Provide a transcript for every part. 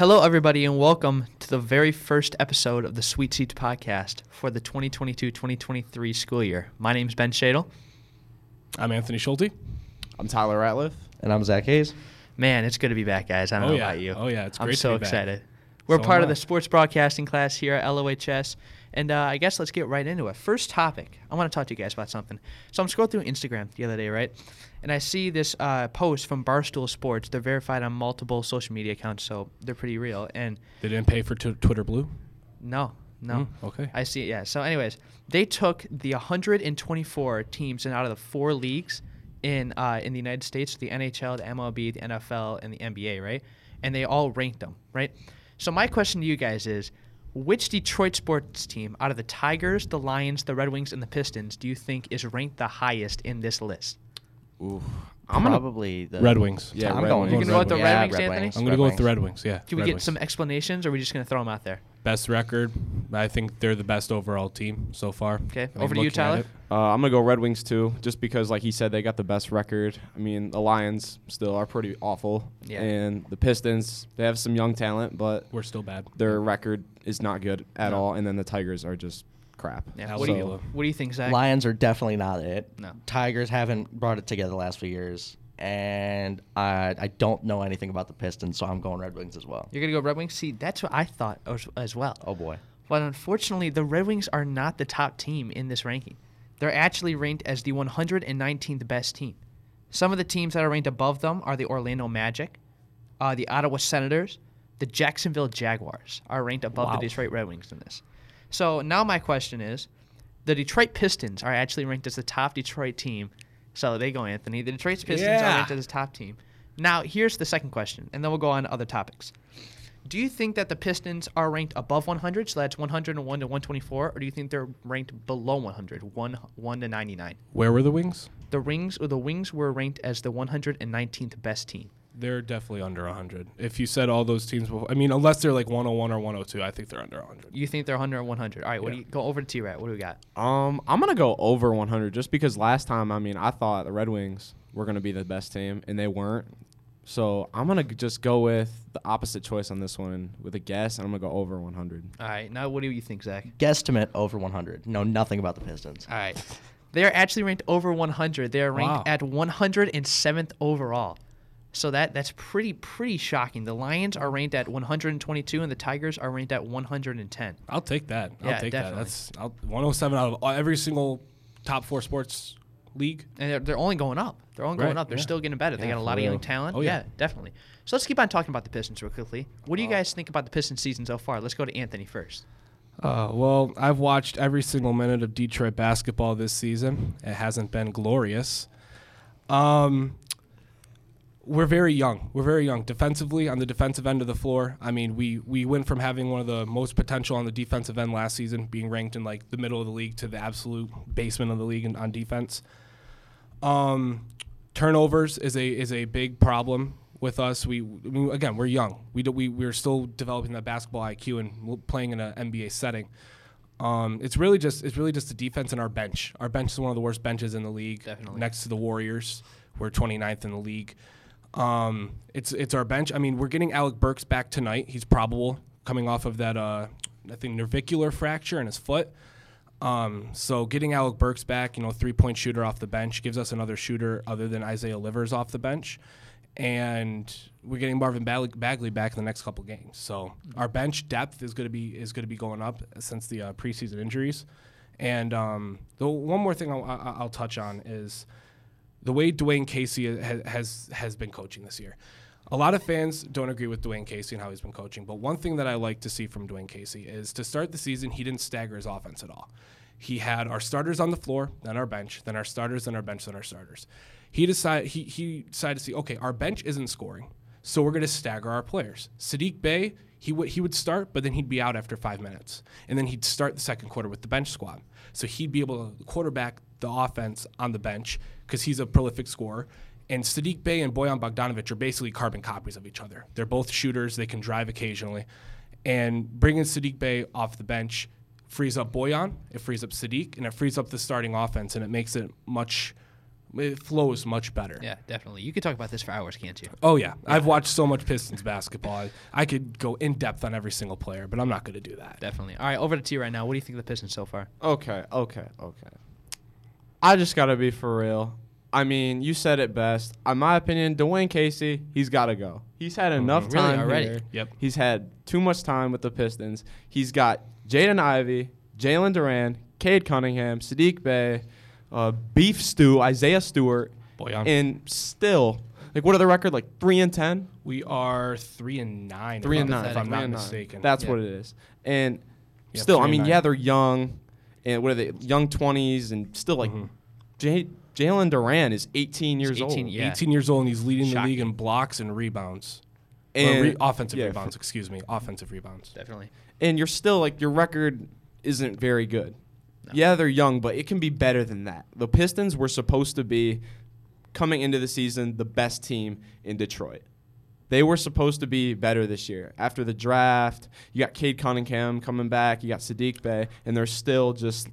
Hello, everybody, and welcome to the very first episode of the Sweet Seats podcast for the 2022 2023 school year. My name is Ben Shadle. I'm Anthony Schulte. I'm Tyler Ratliff. And I'm Zach Hayes. Man, it's good to be back, guys. I don't Oh, know yeah. about you. Oh, yeah. It's great I'm great to so be back. excited. We're So part of the sports broadcasting class here at LOHS. And uh, I guess let's get right into it. First topic, I want to talk to you guys about something. So I'm scrolling through Instagram the other day, right? And I see this uh, post from Barstool Sports. They're verified on multiple social media accounts, so they're pretty real. And They didn't pay for t- Twitter Blue. no, no. Mm, okay. I see. Yeah. So, anyways, they took the 124 teams and out of the four leagues in uh, in the United States, the NHL, the MLB, the NFL, and the NBA, right? And they all ranked them, right? So, my question to you guys is, which Detroit sports team out of the Tigers, the Lions, the Red Wings, and the Pistons do you think is ranked the highest in this list? Ooh, I'm gonna. Probably the Red Wings. Yeah, I'm Red going. Wings. You're gonna go with the Yeah, Red Wings, Anthony? I'm going to go with the Red Wings. Yeah. Can we Red get Wings. some explanations, or are we just gonna throw them out there? best record? I think they're the best overall team so far. Okay, I mean, over to you, looking at Tyler. it. Uh, I'm gonna go Red Wings too, just because, like he said, they got the best record. I mean, the Lions still are pretty awful, Yeah. and the Pistons they have some young talent, but We're still bad. their record is not good at No. all. And then the Tigers are just crap. Yeah. What do, you, what do you think, Zach? Lions are definitely not it. No. Tigers haven't brought it together the last few years, and I I don't know anything about the Pistons, so I'm going Red Wings as well. You're gonna go Red Wings. See, that's what I thought as, as well. Oh boy. But unfortunately, the Red Wings are not the top team in this ranking. They're actually ranked as the 119th best team. Some of the teams that are ranked above them are the Orlando Magic, uh, the Ottawa Senators, the Jacksonville Jaguars are ranked above Wow. the Detroit Red Wings in this. So now my question is, the Detroit Pistons are actually ranked as the top Detroit team. So they go, Anthony. The Detroit Pistons are ranked as the top team. Now here's the second question, and then we'll go on to other topics. Do you think that the Pistons are ranked above 100, so that's 101 to 124, or do you think they're ranked below 100, 1, 1 to 99? Where were the Wings? The Rings or the Wings were ranked as the 119th best team. They're definitely under 100. If you said all those teams before, I mean, unless they're like 101 or 102, I think they're under 100. You think they're 100 or 100? All right, what do you go over to T-Rat? What do we got? Um, I'm gonna go over 100 just because last time, I mean, I thought the Red Wings were gonna be the best team, and they weren't. So I'm gonna just go with the opposite choice on this one with a guess, and I'm gonna go over 100. All right, now what do you think, Zach? Guesstimate over 100. Know nothing about the Pistons. All right, they're actually ranked over 100. They are ranked Wow. at 107th overall. So that that's pretty pretty shocking. The Lions are ranked at 122, and the Tigers are ranked at 110. I'll take that. I'll Yeah, take definitely. that. That's I'll, 107 out of every single top four sports league. and they're, they're only going up. They're only going Right, up. They're yeah. still getting better. They got a lot of young talent. Oh, yeah. yeah. definitely. So let's keep on talking about the Pistons real quickly. What do you guys think about the Pistons season so far? Let's go to Anthony first. Uh, well, I've watched every single minute of Detroit basketball this season. It hasn't been glorious. Um, we're very young. We're very young defensively on the defensive end of the floor. I mean, we we went from having one of the most potential on the defensive end last season, being ranked in like the middle of the league, to the absolute basement of the league in, on defense. Um, turnovers is a is a big problem with us. We, mean, again, we're young. We do, we we're still developing that basketball IQ and playing in an NBA setting. Um, it's really just it's really just the defense and our bench. Our bench is one of the worst benches in the league, Definitely. next to the Warriors. We're 29th in the league. Um, it's it's our bench. I mean, we're getting Alec Burks back tonight. He's probable coming off of that uh, I think navicular fracture in his foot. Um, so getting Alec Burks back, you know, three point shooter off the bench gives us another shooter other than Isaiah Livers off the bench, and we're getting Marvin Bagley back in the next couple games. So our bench depth is going to be is going to be going up since the uh, preseason injuries. And um, the one more thing I'll, I'll, I'll touch on is the way Dwane Casey has, has has been coaching this year. A lot of fans don't agree with Dwane Casey and how he's been coaching, but one thing that I like to see from Dwane Casey is to start the season, he didn't stagger his offense at all. He had our starters on the floor, then our bench, then our starters, then our bench, then our starters. He decided he, he decided to see, okay, our bench isn't scoring, so we're going to stagger our players. Sadiq Bey, he would he would start, but then he'd be out after five minutes, and then he'd start the second quarter with the bench squad. So he'd be able to quarterback the offense on the bench because he's a prolific scorer. And Sadiq Bey and Bojan Bogdanovic are basically carbon copies of each other. They're both shooters. They can drive occasionally. And bringing Sadiq Bey off the bench frees up Bojan, it frees up Sadiq, and it frees up the starting offense, and it makes it much It flows much better. Yeah, definitely. You could talk about this for hours, can't you? Oh yeah, I've watched so much Pistons basketball. I, I could go in depth on every single player, but I'm not going to do that. Definitely. All right, over to T right now. What do you think of the Pistons so far? Okay, okay, okay. I just gotta be for real. I mean, you said it best. In my opinion, Dwane Casey, he's got to go. He's had enough Mm-hmm. Really, time already? here. Yep. He's had too much time with the Pistons. He's got Jaden Ivey, Jalen Duren, Cade Cunningham, Sadiq Bey, uh, Beef Stew, Isaiah Stewart, Bojan. and still, like, what are the record? Like three and ten, We are three and nine. three and nine, if I'm not mistaken. That's what it is. And Yeah, still, I mean, yeah, they're young, and what are they? Young twenties, and still like Mhm. J- Jalen Duren is 18 years 18, old. yeah. 18 years old and he's leading the league in blocks and rebounds. Or And re- offensive yeah, rebounds, excuse me. Offensive rebounds. Definitely. and you're still like your record isn't very good. Yeah, they're young, but it can be better than that. The Pistons were supposed to be coming into the season the best team in Detroit. They were supposed to be better this year. After the draft, you got Cade Cunningham coming back, you got Sadiq Bey, and they're still just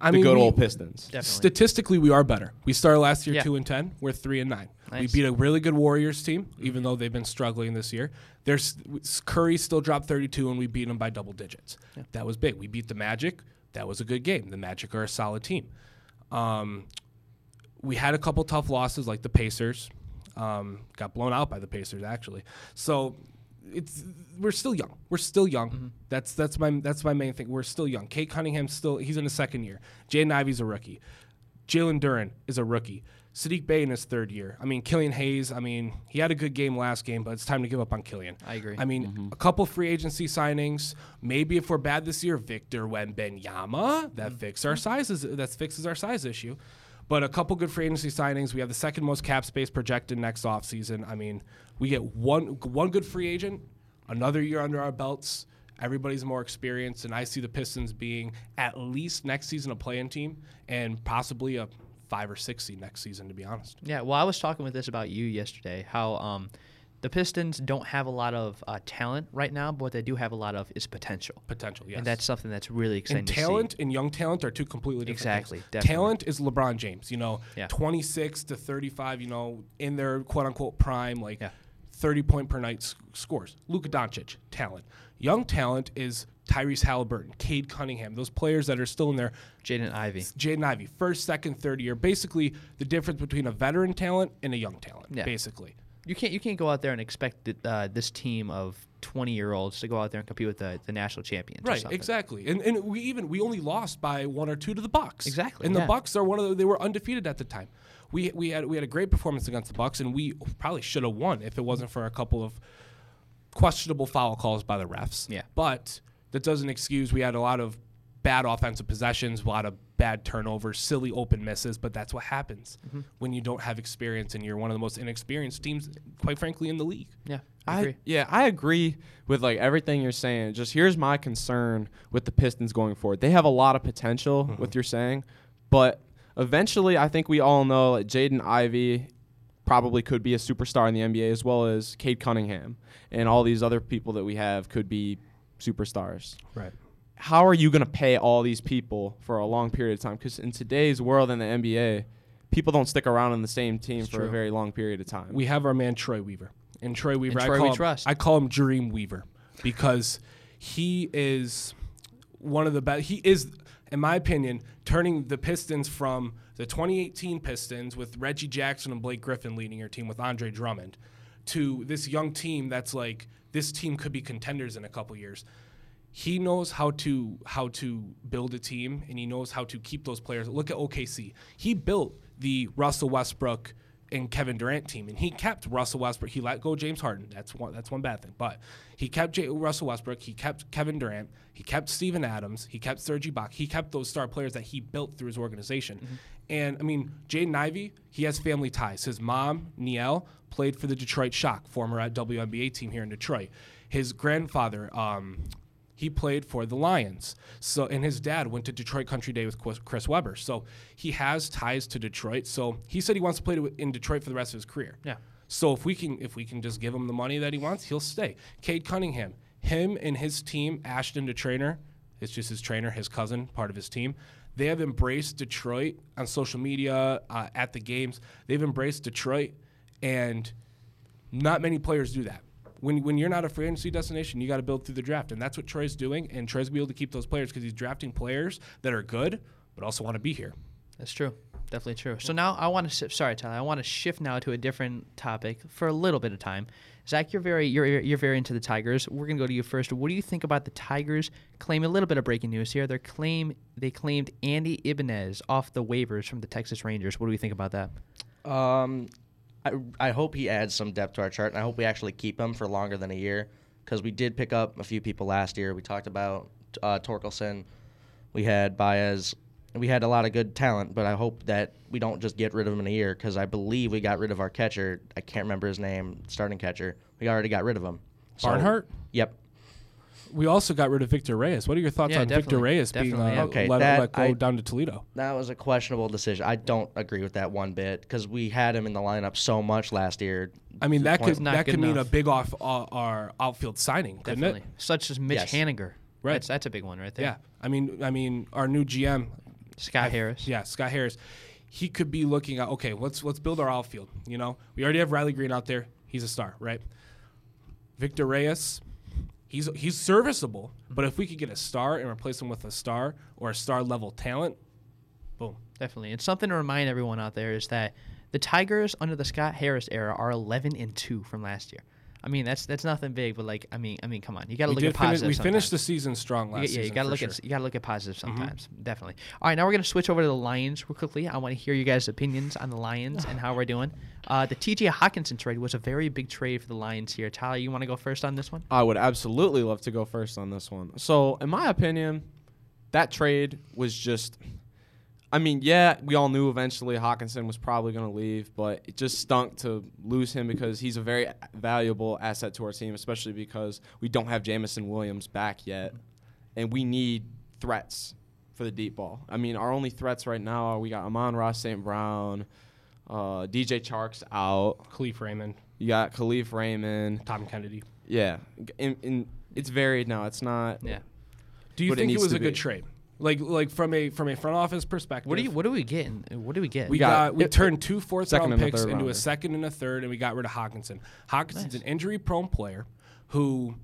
I the mean, good we- old Pistons. Definitely. Statistically, we are better. We started last year Yeah. two and ten. We're three and nine. We beat a really good Warriors team, even though they've been struggling this year. There's Curry still dropped 32, and we beat them by double digits. That was big. We beat the Magic. That was a good game. The Magic are a solid team. Um, we had a couple tough losses, like the Pacers. Um, got blown out by the Pacers, actually. So it's we're still young. We're still young. Mm-hmm. That's that's my that's my main thing. We're still young. Cade Cunningham's still he's in his second year. Jaden Ivey's a rookie. Jalen Duren is a rookie. Sadiq Bey in his third year. I mean, Killian Hayes. I mean, he had a good game last game, but it's time to give up on Killian. I agree. I mean, mm-hmm. a couple free agency signings. Maybe if we're bad this year, Victor Wembanyama. That mm. fix our sizes. That fixes our size issue. But a couple good free agency signings. We have the second most cap space projected next offseason. I mean, we get one one good free agent, another year under our belts. Everybody's more experienced, and I see the Pistons being at least next season a play-in team and possibly a five or six seed next season. To be honest. Yeah, well, I was talking with this about you yesterday. How um, the Pistons don't have a lot of uh, talent right now, but what they do have a lot of is potential, Potential, yes. and that's something that's really exciting and to see. talent and young talent are two completely different Exactly, things. definitely. Talent is LeBron James, you know, Yeah. 26 to 35, you know, in their quote unquote prime, like Yeah. 30 point per night s- scores. Luka Doncic, talent. Young talent is Tyrese Halliburton, Cade Cunningham, those players that are still in there. Jaden Ivey. Jaden Ivey, first, second, third year. Basically, the difference between a veteran talent and a young talent, Yeah. basically. You can't you can't go out there and expect that, uh, this team of twenty year olds to go out there and compete with the, the national champions. Right, exactly. And and we even we only lost by one or two to the Bucks. Exactly, And the. Bucks are one of the, they were undefeated at the time. We we had we had a great performance against the Bucks and we probably should have won if it wasn't for a couple of questionable foul calls by the refs. Yeah. But that doesn't excuse we had a lot of bad offensive possessions, a lot of bad turnovers, silly open misses, but that's what happens Mm-hmm. when you don't have experience and you're one of the most inexperienced teams quite frankly in the league. Yeah, I agree. I yeah, I agree with like everything you're saying. Just here's my concern with the Pistons going forward. They have a lot of potential Mm-hmm. with you're saying, but eventually I think we all know like Jaden Ivey probably could be a superstar in the NBA as well as Cade Cunningham and all these other people that we have could be superstars. Right. How are you going to pay all these people for a long period of time? Because in today's world in the NBA, people don't stick around in the same team for a very long period of time. we have our man Troy Weaver. And Troy Weaver, Troy I, we call him, trust. I call him Dream Weaver because he is one of the best. He is, in my opinion, turning the Pistons from the 2018 Pistons with Reggie Jackson and Blake Griffin leading your team with Andre Drummond to this young team that's like this team could be contenders in a couple years. He knows how to how to build a team and he knows how to keep those players. Look at OKC. He built the Russell Westbrook and Kevin Durant team, and he kept Russell Westbrook. He let go James Harden. That's one. That's one bad thing. But he kept J- Russell Westbrook. He kept Kevin Durant. He kept Steven Adams. He kept Serge Ibaka. He kept those star players that he built through his organization. And I mean, Jaden Ivey, he has family ties. His mom, Niele, played for the Detroit Shock, former WNBA team here in Detroit. His grandfather, um, he played for the Lions. So and his dad went to Detroit Country Day with Chris- Webber. So he has ties to Detroit. So he said he wants to play to- in Detroit for the rest of his career. Yeah. So if we can if we can just give him the money that he wants, he'll stay. Cade Cunningham, him and his team, Ashton the trainer, it's just his trainer, his cousin, part of his team. they have embraced Detroit on social media, uh, at the games. They've embraced Detroit, and not many players do that. When, when you're not a free agency destination, you got to build through the draft, and that's what Troy's doing. And Troy's gonna be able to keep those players because he's drafting players that are good, but also want to be here. That's true. Definitely true. So now I want to shift. Sorry, Tyler. I want to shift now to a different topic for a little bit of time. Zach, you're very you're you're very into the Tigers. We're gonna go to you first. What do you think about the Tigers claim a little bit of breaking news here? They claim they claimed Andy Ibanez off the waivers from the Texas Rangers. What do we think about that? Um, I, I hope he adds some depth to our chart, and I hope we actually keep him for longer than a year because we did pick up a few people last year. We talked about uh, Torkelson, we had Baez, we had a lot of good talent, but I hope that we don't just get rid of him in a year because I believe we got rid of our catcher. I can't remember his name, starting catcher. We already got rid of him. So- Barnhart? Yep. We also got rid of Victor Reyes. What are your thoughts Yeah, on Victor. Reyes being Definitely, uh, yeah. Okay, let, that let go I- down to Toledo? That was a questionable decision. I don't agree with that one bit because we had him in the lineup so much last year. I mean, that could that good could mean a big off uh, our outfield signing, couldn't Definitely. it? Such as Mitch Yes. Haniger. Right. That's that's a big one right there. Yeah. I mean, I mean, our new GM, Scott Harris. yeah, Scott Harris, he could be looking at okay, let's let's build our outfield. You know, we already have Riley Greene out there. He's a star, right? Victor Reyes, he's he's serviceable, but if we could get a star and replace him with a star or a star level talent, boom. Definitely. And something to remind everyone out there is that the Tigers under the Scott Harris era are 11 and 2 from last year. I mean, that's that's nothing big, but like I mean, I mean, come on. You got to look did at finish, positive we finished the season strong last get- season. yeah, you got to look sure. Mm-hmm. at you got to look at positive sometimes. Definitely. All right, now we're gonna switch over to the Lions real quickly. I want to hear you guys' opinions on the Lions and how we're doing. Uh, the T.J. Hockenson trade was a very big trade for the Lions here. Tyler, you want to go first on this one? I would absolutely love to go first on this one. So, in my opinion, that trade was just. I mean, yeah, we all knew eventually Hockenson was probably going to leave, but it just stunk to lose him because he's a very valuable asset to our team, especially because we don't have Jameson Williams back yet, and we need threats for the deep ball. I mean, our only threats right now are we got Amon-Ra St. Brown, uh, DJ Chark's out, Kalif Raymond, you got Kalif Raymond. Tom Kennedy. Yeah, and, and it's varied now. It's not. Yeah. Do you But it think it, was a good trade? Like like from a from a front office perspective. What do you what do we get? in- What do we get? We got- got, we it- turned two fourth round picks third into a second and a third, and we got rid of Hockenson. Hockenson's Nice. an injury prone player who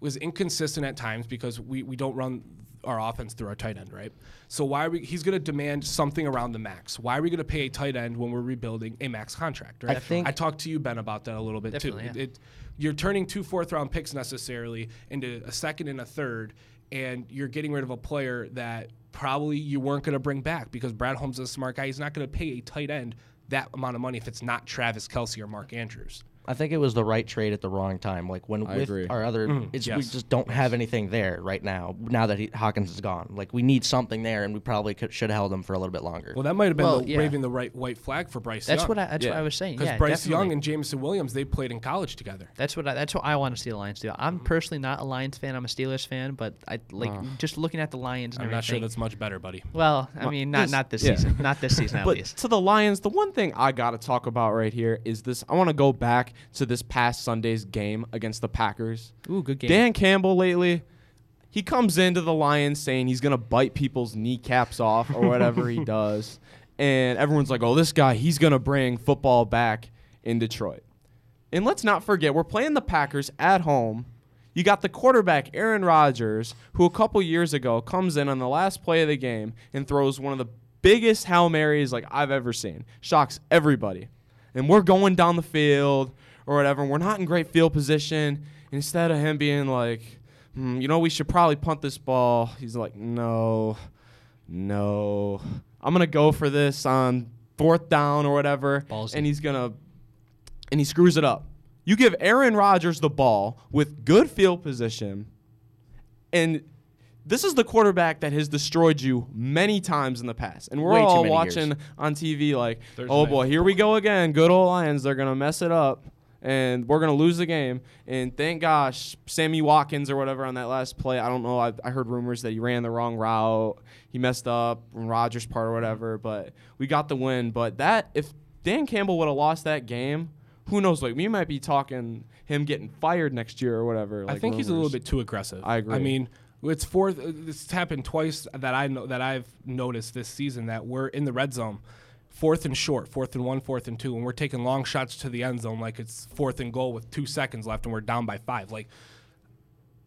was inconsistent at times because we, we don't run our offense through our tight end, right? So why are we he's gonna demand something around the max. Why are we gonna pay a tight end when we're rebuilding a max contract, right? I think- I talked to you, Ben, about that a little bit too. yeah. It, it- you're turning two fourth round picks necessarily into a second and a third, and you're getting rid of a player that probably you weren't going to bring back because Brad Holmes is a smart guy. He's not going to pay a tight end that amount of money if it's not Travis Kelce or Mark Andrews. I think it was the right trade at the wrong time. Like when I with agree. our other, it's we just don't have anything there right now. Now that he, Hawkins is gone, like we need something there, and we probably could, should have held him for a little bit longer. Well, that might have been Well, the, yeah. waving the right white flag for Bryce that's Young. what I that's what I was saying. because Yeah, Bryce definitely. Young and Jameson Williams they played in college together. That's what I, that's what I want to see the Lions do. I'm Mm-hmm. personally not a Lions fan. I'm a Steelers fan, but I like just looking at the Lions. And I'm not sure that's much better, buddy. Well, I mean, not this- not this yeah. season, not this season at But least. to the Lions, the one thing I got to talk about right here is this. I want to go back to this past Sunday's game against the Packers. Ooh, good game. Dan Campbell lately, he comes into the Lions saying he's gonna bite people's kneecaps off or whatever he does, and everyone's like, "Oh, this guy, he's gonna bring football back in Detroit." And let's not forget, we're playing the Packers at home. You got the quarterback Aaron Rodgers, who a couple years ago comes in on the last play of the game and throws one of the biggest hail marys like I've ever seen. Shocks everybody. And we're going down the field or whatever. And we're not in great field position. Instead of him being like, hmm, you know, we should probably punt this ball, he's like, no, no. I'm gonna go for this on fourth down or whatever. Ballsy. And he's gonna and he screws it up. You give Aaron Rodgers the ball with good field position, and this is the quarterback that has destroyed you many times in the past. And we're Way all watching years. on TV like, Thursday oh boy, here we go again. Good old Lions. They're gonna mess it up. And we're gonna lose the game. And thank gosh, Sammy Watkins or whatever on that last play. I don't know. I, I heard rumors that he ran the wrong route. He messed up on Rodgers' part or whatever. But we got the win. But that if Dan Campbell would have lost that game, who knows? Like we might be talking him getting fired next year or whatever. I like think he's a little bit too aggressive. I agree. I mean, It's fourth. It's happened twice that I know that I've noticed this season that we're in the red zone, fourth and short, fourth and one, fourth and two, and we're taking long shots to the end zone like it's fourth and goal with two seconds left and we're down by five. Like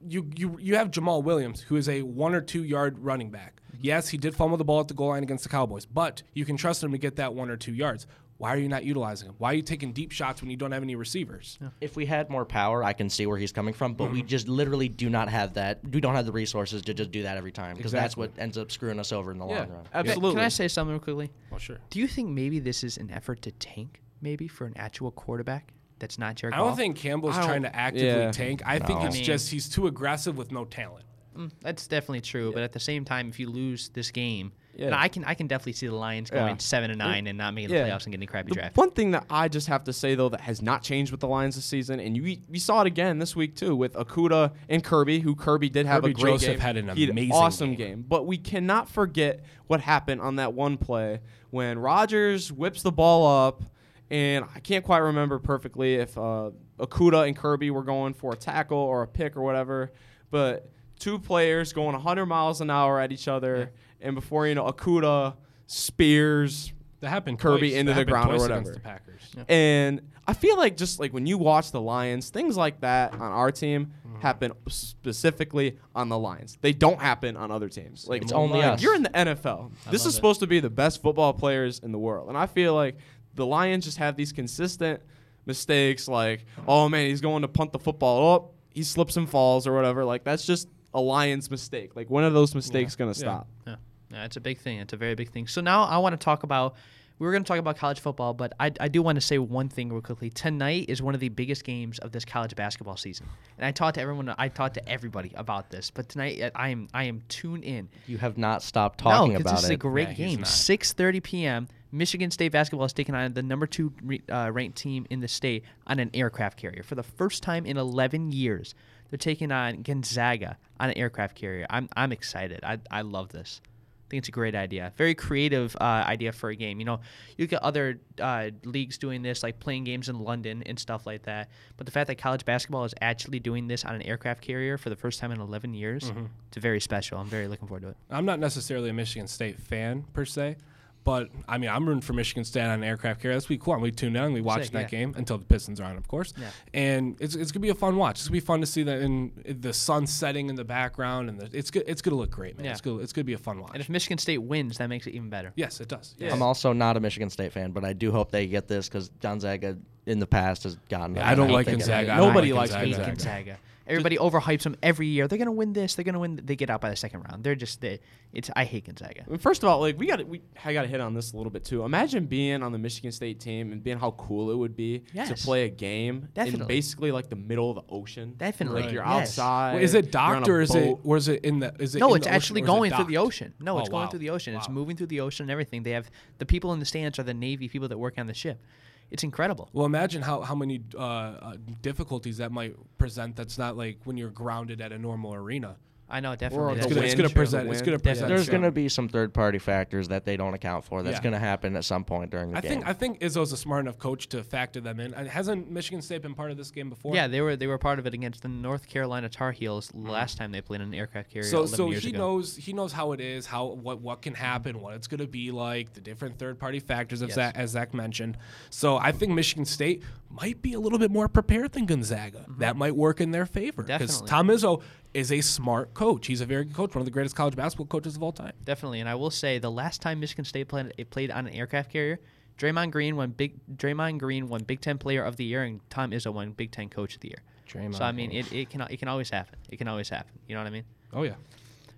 you, you, you have Jamaal Williams, who is a one or two yard running back. Mm-hmm. Yes, he did fumble the ball at the goal line against the Cowboys, but you can trust him to get that one or two yards. Why are you not utilizing him? Why are you taking deep shots when you don't have any receivers? If we had more power, I can see where he's coming from, but we just literally do not have that. We don't have the resources to just do that every time because that's what ends up screwing us over in the Yeah, long run. absolutely. Can I say something real quickly? Oh, sure. Do you think maybe this is an effort to tank, maybe for an actual quarterback that's not Jared I don't Goff? think Campbell's don't- trying to actively yeah. tank. I think it's I mean- just he's too aggressive with no talent. Mm, that's definitely true, but at the same time, if you lose this game, Yeah. and I can I can definitely see the Lions Yeah. going seven and nine and not making the Yeah. playoffs and getting a crappy The draft. one thing that I just have to say though that has not changed with the Lions this season, and you we saw it again this week too with Akuda and Kerby, who Kerby did have Kerby a great Joseph game. had an He amazing awesome game. game. But we cannot forget what happened on that one play when Rodgers whips the ball up, and I can't quite remember perfectly if uh, Akuda and Kerby were going for a tackle or a pick or whatever, but two players going 100 miles an hour at each other, and before you know, Akuda spears That happened. Kerby twice. into That the ground or whatever. against the Packers. And I feel like just like when you watch the Lions, things like that on our team Mm-hmm. happen specifically on the Lions. They don't happen on other teams. Like It's only us. You're in the NFL. This love is it. supposed to be the best football players in the world, and I feel like the Lions just have these consistent mistakes. Like, oh man, he's going to punt the football. Oh, he slips and falls or whatever. Like that's just a Lions mistake. Like when are those mistakes gonna Yeah. stop? Yeah. yeah, it's a big thing. It's a very big thing. So now I want to talk about. We were going to talk about college football, but I, I do want to say one thing real quickly. Tonight is one of the biggest games of this college basketball season, and I talked to everyone. I talked to everybody about this. But tonight uh, I am I am tuned in. You have not stopped talking no, 'cause about this is a great Yeah, game. 6:30 p.m. Michigan State basketball is taking on the number two re- uh, ranked team in the state on an aircraft carrier for the first time in 11 years. They're taking on Gonzaga on an aircraft carrier. I'm I'm excited. I I love this. I think it's a great idea. Very creative uh, idea for a game. You know, you get other uh, leagues doing this, like playing games in London and stuff like that. But the fact that college basketball is actually doing this on an aircraft carrier for the first time in 11 years, Mm-hmm. it's very special. I'm very looking forward to it. I'm not necessarily a Michigan State fan per se, but I mean I'm rooting for Michigan State on an aircraft carrier. That's pretty cool. And we tune in, and we watch that yeah. game until the Pistons are on, of course. Yeah. And it's, it's gonna be a fun watch. It's gonna be fun to see that in, in the sun setting in the background, and the, it's good. It's gonna look great, man. Yeah. It's good. It's gonna be a fun watch. And if Michigan State wins, that makes it even better. yes, it does. Yeah. Yes. I'm also not a Michigan State fan, but I do hope they get this because Gonzaga in the past has gotten. Yeah, I don't like think Gonzaga. it- I don't Nobody likes I hate Gonzaga. Gonzaga. Everybody overhypes them every year. They're gonna win this. They're gonna win. They get out by the second round. They're just they. It's I hate Gonzaga. First of all, like we got we I got to hit on this a little bit too. Imagine being on the Michigan State team and being how cool it would be to play a game in basically like the middle of the ocean. Definitely. like you're Yes. outside. Wait, is it you're docked or is it boat. or is it in the is it No, in it's the actually or is it going through the ocean. No, it's Oh, going wow. through the ocean. It's moving through the ocean and everything. They have the people in the stands are the Navy people that work on the ship. It's incredible. Well, imagine how, how many uh, uh, difficulties that might present. That's not like when you're grounded at a normal arena. I know definitely. It's gonna, it's gonna present. It's gonna present. There's going to be some third party factors that they don't account for. That's Yeah. going to happen at some point during the I game. think I think Izzo's a smart enough coach to factor them in. And hasn't Michigan State been part of this game before? Yeah, they were they were part of it against the North Carolina Tar Heels mm-hmm. last time they played in an aircraft carrier. So 11 so years he ago. knows he knows how it is, how what what can happen, what it's going to be like, the different third party factors as Yes. Zach, as Zach mentioned. So I think Michigan State might be a little bit more prepared than Gonzaga. Mm-hmm. That might work in their favor because Tom Izzo is a smart coach. He's a very good coach, one of the greatest college basketball coaches of all time. Definitely, and I will say the last time Michigan State played it played on an aircraft carrier, Draymond Green won big Draymond Green won Big Ten Player of the Year, and Tom Izzo won Big Ten Coach of the Year. Draymond so I mean, it, it can it can always happen. It can always happen. You know what I mean? Oh yeah.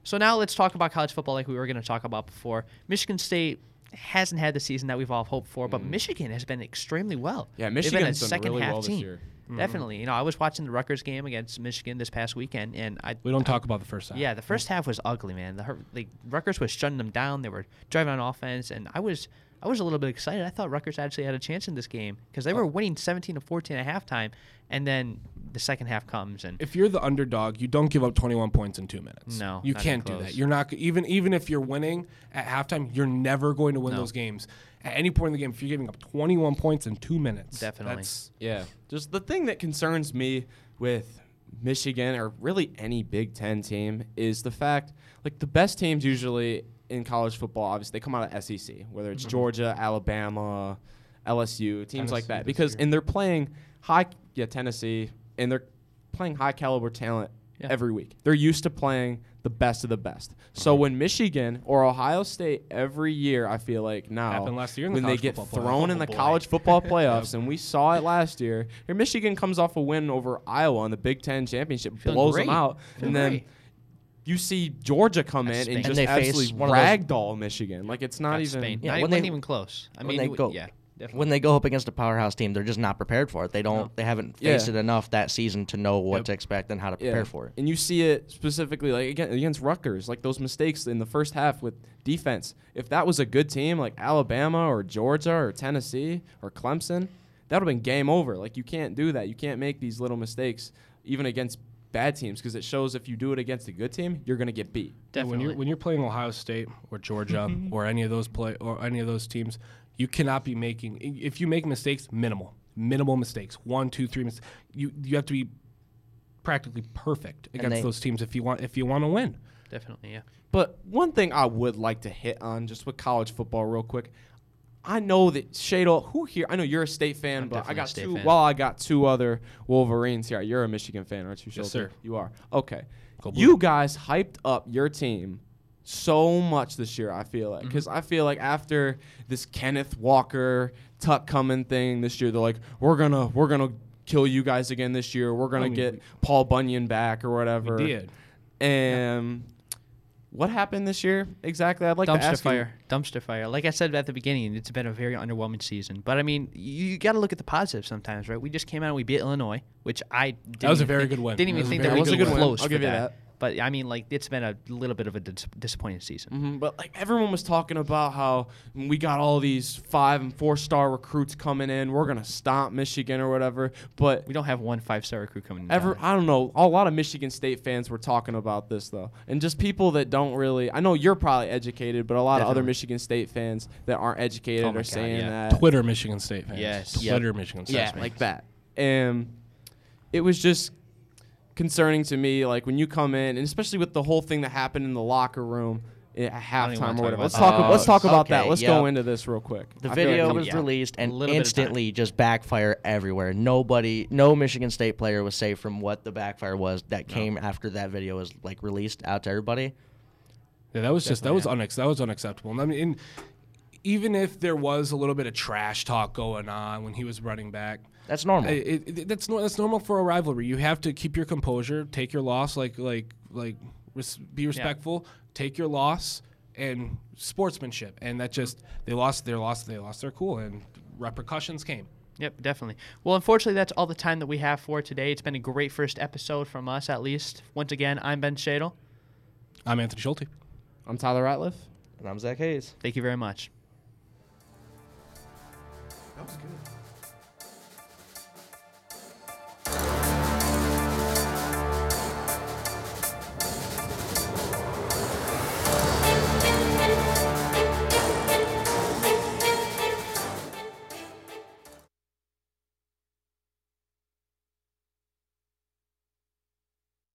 So now let's talk about college football, like we were going to talk about before. Michigan State hasn't had the season that we've all hoped for, but mm-hmm. Michigan has been extremely well. Yeah, They've been a Michigan's done second really half well this team. Year. Definitely, you know, I was watching the Rutgers game against Michigan this past weekend, and I We don't talk about the first half. yeah, the first half was ugly, man. The like Rutgers was shutting them down. They were driving on offense, and I was I was a little bit excited. I thought Rutgers actually had a chance in this game because they oh. were winning 17 to 14 at halftime, and then the second half comes and If you're the underdog, you don't give up 21 points in two minutes. No, you not can't even do that. You're not even even if you're winning at halftime, you're never going to win No. those games. At any point in the game, if you're giving up 21 points in two minutes, Definitely. that's Yeah. Just the thing that concerns me with Michigan or really any Big Ten team is the fact like the best teams usually in college football, obviously they come out of SEC, whether it's mm-hmm. Georgia, Alabama, LSU, teams like that, because year. and they're playing high, yeah, Tennessee, and they're playing high caliber talent Yeah. every week. They're used to playing the best of the best. So when Michigan or Ohio State every year, I feel like now the when they get football playoff. thrown in Oh, the boy. college football playoffs, and we saw it last year. Here, Michigan comes off a win over Iowa in the Big Ten championship, blows great. them out, Feeling and then great. You see Georgia come That's in and Spain. just And they absolutely one of those- ragdoll Michigan. Like it's not That's even. Spain. Yeah, Not when even, they- even close. I when mean, they go- yeah, definitely. when they go up against a powerhouse team, they're just not prepared for it. They don't. No. They haven't Yeah. faced it enough that season to know what Yep. to expect and how to prepare for it. And you see it specifically like again against Rutgers, like those mistakes in the first half with defense. If that was a good team like Alabama or Georgia or Tennessee or Clemson, that would have been game over. Like you can't do that. You can't make these little mistakes even against bad teams because it shows if you do it against a good team, you're gonna get beat. Yeah, definitely. when you're when you're playing Ohio State or Georgia or any of those play or any of those teams, you cannot be making if you make mistakes, minimal, minimal mistakes, one, two, three mistakes. You you have to be practically perfect against they- those teams if you want if you want to win. definitely, yeah. But one thing I would like to hit on just with college football real quick. I know that Shadle, who here? I know you're a state fan, I'm but I got two. fan. Well, I got two other Wolverines here. You're a Michigan fan, aren't you, Yes, sir. You are. Okay. You guys hyped up your team so much this year. I feel like Mm-hmm. because I feel like after this Kenneth Walker Tuck coming thing this year, they're like, we're gonna we're gonna kill you guys again this year. We're gonna I mean, get Paul Bunyan back or whatever. We did. And what happened this year exactly? I'd like to dumpster ask you. fire, dumpster fire. Like I said at the beginning, it's been a very underwhelming season. But I mean, you, you got to look at the positives sometimes, right? We just came out and we beat Illinois, which I didn't That was a very think- good win. Didn't That even was a think very that we good could win. close. I'll for give you that. that. But I mean, like it's been a little bit of a dis- disappointing season. Mhm, but like everyone was talking about how we got all these five and four star recruits coming in. We're gonna stomp Michigan or whatever. But We don't have one five star recruit coming. in ever, town. I don't know. A lot of Michigan State fans were talking about this though, and just people that don't really. I know you're probably educated, but a lot of other Michigan State fans that aren't educated Oh are God, saying yeah. that. Twitter Michigan State fans. Yes. Yep. Twitter Michigan State yeah, fans. like that. And it was just concerning to me, like when you come in, and especially with the whole thing that happened in the locker room at halftime or whatever. Let's talk. Oh, let's talk about that. Let's go into this real quick. The I feel like video was yeah. released and little bit of time. instantly just backfire everywhere. Nobody, no Michigan State player was safe from what the backfire was that came after that video was like released out to everybody. Yeah, that was just that was unex- that was unacceptable. And I mean, and even if there was a little bit of trash talk going on when he was running back, That's normal. it, it, it- that's no, that's normal for a rivalry. You have to keep your composure, take your loss, like like like res- be respectful, take your loss, and sportsmanship. And that just they lost their loss, they lost their cool, and repercussions came. Yep, definitely. Well, unfortunately, that's all the time that we have for today. It's been a great first episode from us, at least. Once again, I'm Ben Shadle. I'm Anthony Schulte. I'm Tyler Ratliff. and I'm Zach Hayes. Thank you very much. That was good.